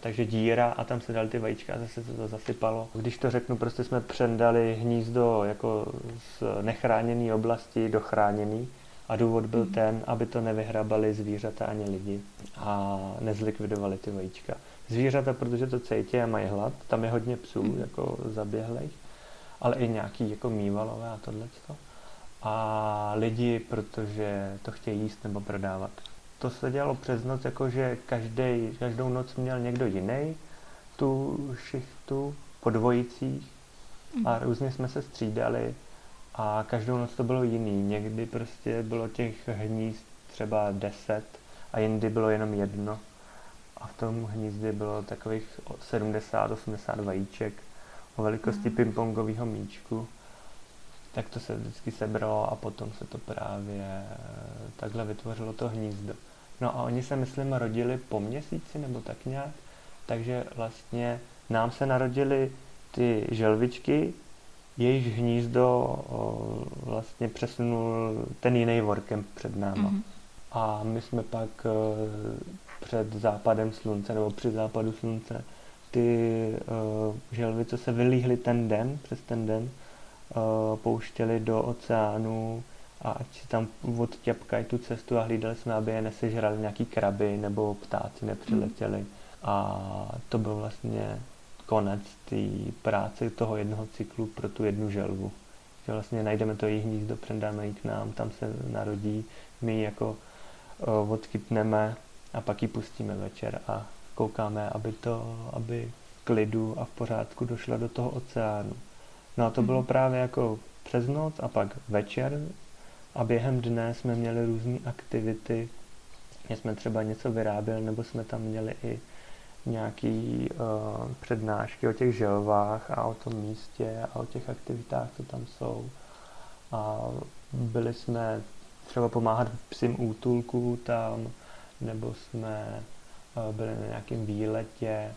Takže díra a tam se dali ty vajíčka a zase se to zasypalo. Když to řeknu, prostě jsme přendali hnízdo jako z nechráněné oblasti do chráněný a důvod byl mm. ten, aby to nevyhrabali zvířata ani lidi a nezlikvidovali ty vajíčka. Zvířata, protože to cítí a mají hlad, tam je hodně psů, mm. jako zaběhlejch, ale i nějaký jako mývalové a tohleto. A lidi, protože to chtějí jíst nebo prodávat. To se dělalo přes noc, jakože každý, každou noc měl někdo jiný tu šichtu po dvojicích a mm. různě jsme se střídali a každou noc to bylo jiný. Někdy prostě bylo těch hnízd třeba deset a jindy bylo jenom jedno. a v tom hnízdě bylo takových 70-80 vajíček o velikosti mm. pingpongového míčku. Tak to se vždycky sebralo a potom se to právě takhle vytvořilo to hnízdo. No a oni se, myslím, rodili po měsíci nebo tak nějak, takže vlastně nám se narodili ty želvičky, jejíž hnízdo o, vlastně přesunul ten jiný vorkem před náma. Mm-hmm. A my jsme pak o, před západem slunce, nebo při západu slunce, ty o, želvy, co se vylíhly ten den, přes ten den, o, pouštěli do oceánu a ať si tam odťapkají tu cestu a hlídali jsme, aby je nesežrali nějaký kraby nebo ptáci nepřiletěli. Mm. A to byl vlastně konec té práce toho jednoho cyklu pro tu jednu želvu. Že vlastně najdeme to její hnízdo, předáme ji k nám, tam se narodí, my ji jako o, odkytneme a pak ji pustíme večer a koukáme, aby to, aby klidu a v pořádku došla do toho oceánu. No a to bylo mhm. právě jako přes noc a pak večer a během dne jsme měli různé aktivity, že jsme třeba něco vyráběli, nebo jsme tam měli i nějaký uh, přednášky o těch želvách a o tom místě a o těch aktivitách, co tam jsou. A byli jsme třeba pomáhat psím útulku tam, nebo jsme uh, byli na nějakém výletě,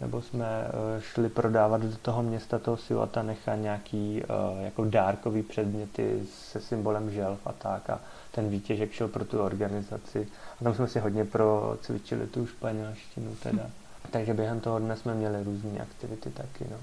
nebo jsme uh, šli prodávat do toho města toho Siwatanecha nějaký uh, jako dárkový předměty se symbolem želv a tak. A ten výtěžek šel pro tu organizaci. A tam jsme si hodně procvičili tu španělštinu teda. Takže během toho dne jsme měli různé aktivity taky, no.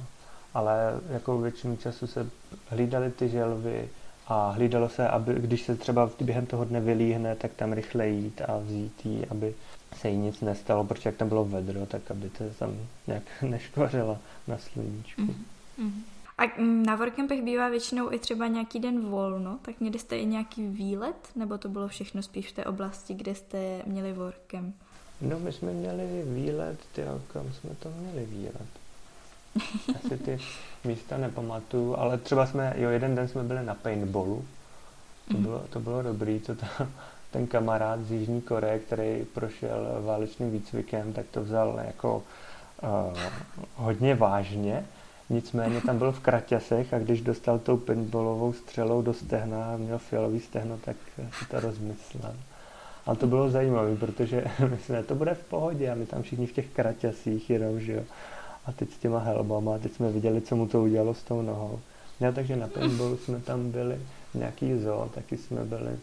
Ale jako většinu času se hlídali ty želvy a hlídalo se, aby když se třeba během toho dne vylíhne, tak tam rychle jít a vzít jí, aby se jí nic nestalo, protože jak tam bylo vedro, tak aby to tam nějak [laughs] neškvařila na sluníčku. Mm-hmm. A na workcampech bývá většinou i třeba nějaký den volno, tak měli jste i nějaký výlet, nebo to bylo všechno spíš v té oblasti, kde jste měli workcamp? No my jsme měli výlet, ty kam jsme to měli výlet? [laughs] Asi ty místa nepamatuju, ale třeba jsme, jo, jeden den jsme byli na paintballu, to mhm. bylo, to bylo dobrý, to ta, [laughs] ten kamarád z Jižní Koreje, který prošel válečným výcvikem, tak to vzal jako uh, hodně vážně, nicméně tam byl v kraťasech a když dostal tou paintballovou střelou do stehna a měl fialový stehno, tak si to rozmyslel. A to bylo zajímavé, protože [laughs] my jsme, to bude v pohodě a my tam všichni v těch kraťasích jenom, že jo. A teď s těma helbama, a teď jsme viděli, co mu to udělalo s tou nohou. No, takže na paintballu jsme tam byli, nějaký zoo, taky jsme byli.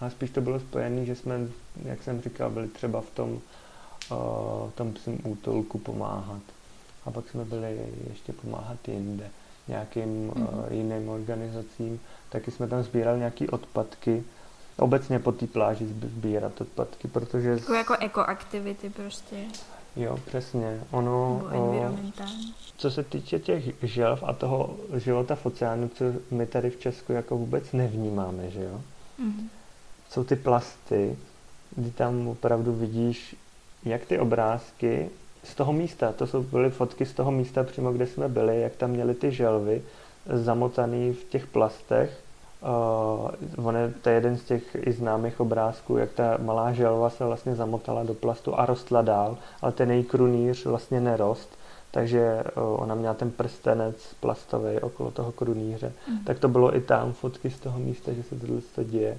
Ale spíš to bylo spojené, že jsme, jak jsem říkal, byli třeba v tom, uh, tom psím útolku pomáhat. A pak jsme byli ještě pomáhat jinde, nějakým uh, jiným organizacím. Taky jsme tam sbírali nějaké odpadky, obecně po té pláži sbírat odpadky, protože... Jako, jako ekoaktivity prostě. Jo, přesně. Ono, o, co se týče těch želv a toho života v oceánu, co my tady v Česku jako vůbec nevnímáme, že jo? Mm-hmm. Jsou ty plasty, kdy tam opravdu vidíš, jak ty obrázky z toho místa, to jsou byly fotky z toho místa přímo, kde jsme byli, jak tam měli ty želvy zamotaný v těch plastech Uh, on je, to je jeden z těch i známých obrázků, jak ta malá želva se vlastně zamotala do plastu a rostla dál, ale ten její krunýř vlastně nerost, takže uh, ona měla ten prstenec plastový okolo toho krunýře. Mm. Tak to bylo i tam fotky z toho místa, že se tohle to děje.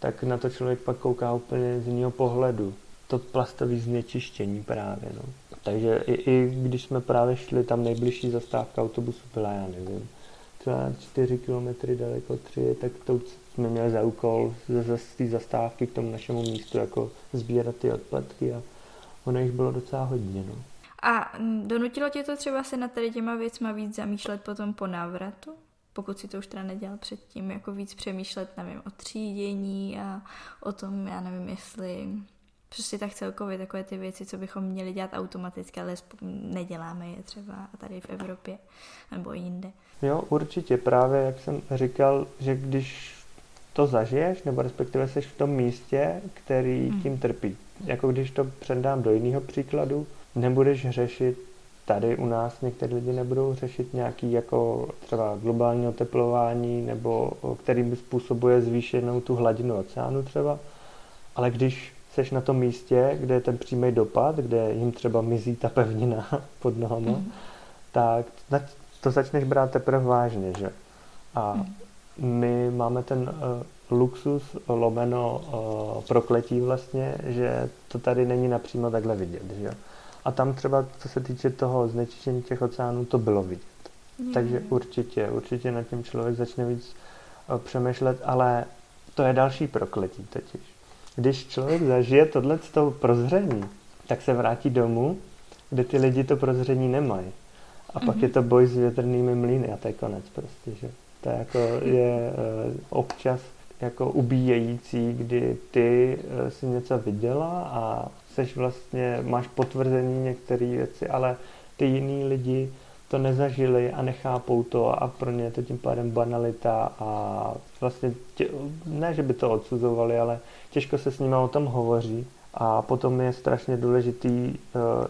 Tak na to člověk pak kouká úplně z jiného pohledu. To plastové znečištění právě. No. Takže i, i když jsme právě šli, tam nejbližší zastávka autobusu byla, já nevím, třeba 4 kilometry daleko, 3, tak to jsme měli za úkol z, z té zastávky k tomu našemu místu jako sbírat ty odpadky a ono jich bylo docela hodně. No. A donutilo tě to třeba se na tady těma věcma víc zamýšlet potom po návratu? Pokud si to už teda nedělal předtím, jako víc přemýšlet, nevím, o třídění a o tom, já nevím, jestli prostě tak celkově takové ty věci, co bychom měli dělat automaticky, ale neděláme je třeba tady v Evropě nebo jinde. Jo, určitě. Právě jak jsem říkal, že když to zažiješ, nebo respektive jsi v tom místě, který hmm. tím trpí. Jako když to předám do jiného příkladu, nebudeš řešit tady u nás některé lidi nebudou řešit nějaký jako třeba globální oteplování nebo kterým způsobuje zvýšenou tu hladinu oceánu třeba, ale když seš na tom místě, kde je ten přímý dopad, kde jim třeba mizí ta pevnina [laughs] pod nohama, mm. tak to začneš brát teprve vážně, že? A my máme ten uh, luxus lomeno uh, prokletí vlastně, že to tady není napřímo takhle vidět, že? A tam třeba, co se týče toho znečištění těch oceánů, to bylo vidět. Mm. Takže určitě, určitě nad tím člověk začne víc uh, přemýšlet, ale to je další prokletí totiž. Když člověk zažije tohle prozření, tak se vrátí domů, kde ty lidi to prozření nemají. A pak mm-hmm. je to boj s větrnými mlýny a to je konec prostě, že? To je jako je uh, občas jako ubíjející, kdy ty uh, si něco viděla a seš vlastně, máš potvrzení některé věci, ale ty jiný lidi to nezažili a nechápou to a pro ně je to tím pádem banalita a vlastně tě, ne, že by to odsuzovali, ale těžko se s nimi o tom hovoří a potom je strašně důležitý uh,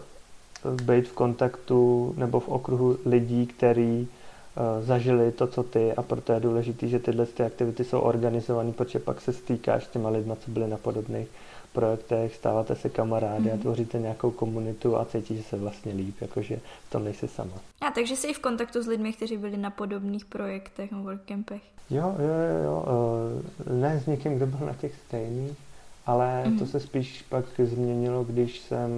být v kontaktu nebo v okruhu lidí, který uh, zažili to, co ty a proto je důležité, že tyhle ty aktivity jsou organizované, protože pak se stýkáš s těma lidma, co byli na podobných projektech, stáváte se kamarády mm-hmm. a mhm. tvoříte nějakou komunitu a cítíte se vlastně líp, jakože v tom nejsi sama. A takže jsi i v kontaktu s lidmi, kteří byli na podobných projektech nebo workcampech? Jo, jo, jo, jo. Eh, ne s někým, kdo byl na těch stejných, ale mm-hmm. to se spíš pak změnilo, když jsem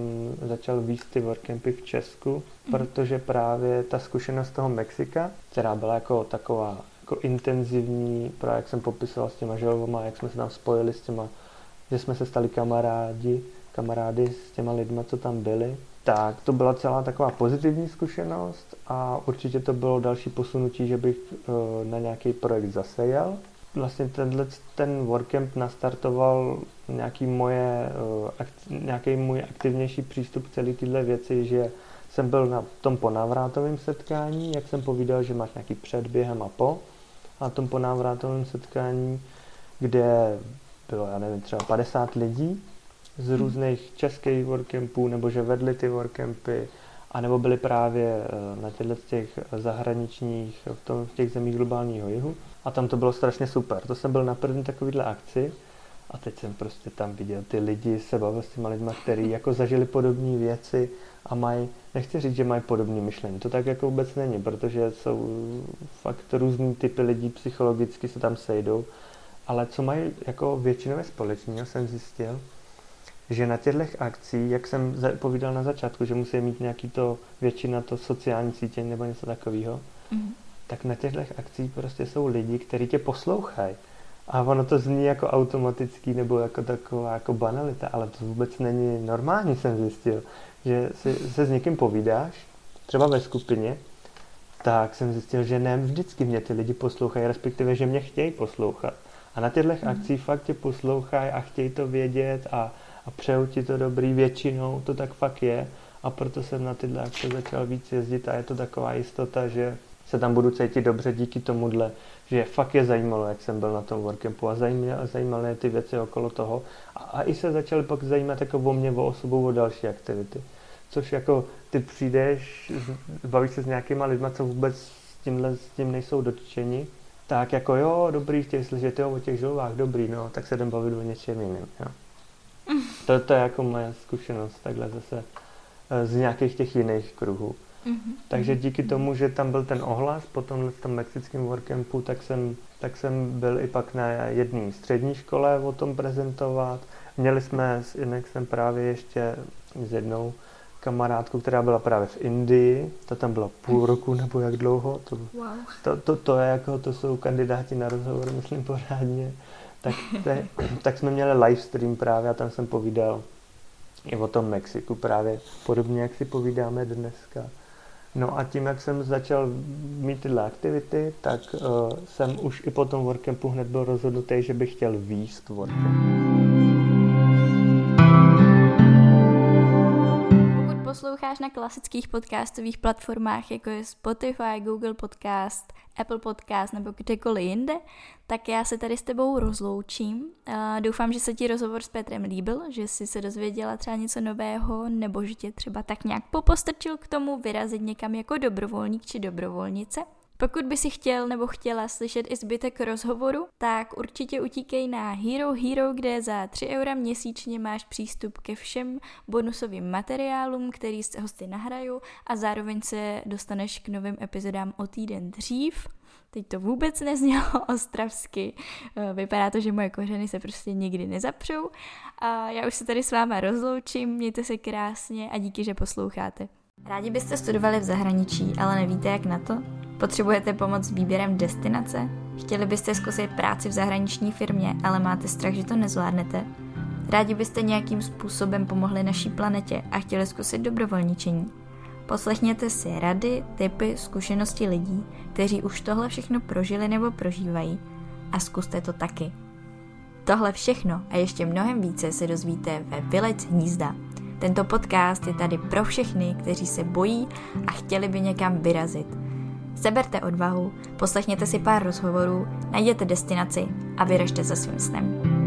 začal výst ty workcampy v Česku, mm-hmm. protože právě ta zkušenost toho Mexika, která byla jako taková jako intenzivní, právě jak jsem popisoval s těma želvama, jak jsme se tam spojili s těma že jsme se stali kamarádi, kamarády s těma lidma, co tam byli. Tak to byla celá taková pozitivní zkušenost a určitě to bylo další posunutí, že bych uh, na nějaký projekt zase jel. Vlastně tenhle, ten workcamp nastartoval nějaký, moje, akci, nějaký můj aktivnější přístup k celé tyhle věci, že jsem byl na tom ponávrátovém setkání, jak jsem povídal, že máš nějaký předběhem a po. A na tom ponávrátovém setkání, kde bylo, já nevím, třeba 50 lidí z hmm. různých českých workcampů, nebo že vedli ty workcampy, anebo byli právě eh, na těchto těch zahraničních, v, tom, v těch zemích globálního jihu. A tam to bylo strašně super. To jsem byl na první takovýhle akci a teď jsem prostě tam viděl ty lidi, se bavil s těma lidma, kteří [laughs] jako zažili podobné věci a mají, nechci říct, že mají podobné myšlení, to tak jako vůbec není, protože jsou fakt různý typy lidí psychologicky se tam sejdou ale co mají jako většinové společného, jsem zjistil, že na těchto akcí, jak jsem povídal na začátku, že musí mít nějaký to většina to sociální sítě nebo něco takového, mm. Tak na těchto akcích prostě jsou lidi, kteří tě poslouchají. A ono to zní jako automatický nebo jako taková jako banalita, ale to vůbec není normální, jsem zjistil. Že si, se s někým povídáš, třeba ve skupině, tak jsem zjistil, že ne vždycky mě ty lidi poslouchají, respektive, že mě chtějí poslouchat. A na těchto mm. akcích fakt tě poslouchají a chtějí to vědět a, a přeju ti to dobrý většinou, to tak fakt je. A proto jsem na tyhle akce začal víc jezdit a je to taková jistota, že se tam budu cítit dobře díky tomuhle, že fakt je zajímalo, jak jsem byl na tom workcampu a zajímaly, zajímaly ty věci okolo toho. A, a i se začaly pak zajímat jako o mě, o osobu, o další aktivity. Což jako ty přijdeš, bavíš se s nějakýma lidma, co vůbec s tímhle s tím nejsou dotčeni tak jako jo, dobrý, chtějí slyšet jo, o těch žilvách, dobrý, no, tak se jdem bavit o něčem jiném, jo. [laughs] To, to je jako moje zkušenost takhle zase eh, z nějakých těch jiných kruhů. Mm-hmm. Takže díky tomu, že tam byl ten ohlas po tomhle tom mexickém workcampu, tak jsem, tak jsem byl i pak na jedné střední škole o tom prezentovat. Měli jsme s Inexem právě ještě s jednou kamarádku, která byla právě v Indii, ta tam byla půl roku nebo jak dlouho, to, wow. to, to, to, je jako, to jsou kandidáti na rozhovor, myslím pořádně, tak, te, tak jsme měli live stream právě a tam jsem povídal i o tom Mexiku právě, podobně jak si povídáme dneska. No a tím, jak jsem začal mít tyhle aktivity, tak uh, jsem už i po tom workcampu hned byl rozhodnutý, že bych chtěl výst workcamp. Posloucháš na klasických podcastových platformách, jako je Spotify, Google Podcast, Apple Podcast nebo kdekoliv jinde, tak já se tady s tebou rozloučím. Doufám, že se ti rozhovor s Petrem líbil, že jsi se dozvěděla třeba něco nového, nebo že tě třeba tak nějak popostrčil k tomu vyrazit někam jako dobrovolník či dobrovolnice. Pokud by si chtěl nebo chtěla slyšet i zbytek rozhovoru, tak určitě utíkej na Hero Hero, kde za 3 eura měsíčně máš přístup ke všem bonusovým materiálům, který se hosty nahraju a zároveň se dostaneš k novým epizodám o týden dřív. Teď to vůbec neznělo [laughs] ostravsky. Eh, vypadá to, že moje kořeny se prostě nikdy nezapřou. A já už se tady s váma rozloučím, mějte se krásně a díky, že posloucháte. Rádi byste studovali v zahraničí, ale nevíte jak na to? Potřebujete pomoc s výběrem destinace? Chtěli byste zkusit práci v zahraniční firmě, ale máte strach, že to nezvládnete? Rádi byste nějakým způsobem pomohli naší planetě a chtěli zkusit dobrovolničení? Poslechněte si rady, typy, zkušenosti lidí, kteří už tohle všechno prožili nebo prožívají a zkuste to taky. Tohle všechno a ještě mnohem více se dozvíte ve Vylec hnízda. Tento podcast je tady pro všechny, kteří se bojí a chtěli by někam vyrazit. Seberte odvahu, poslechněte si pár rozhovorů, najděte destinaci a vyražte za svým snem.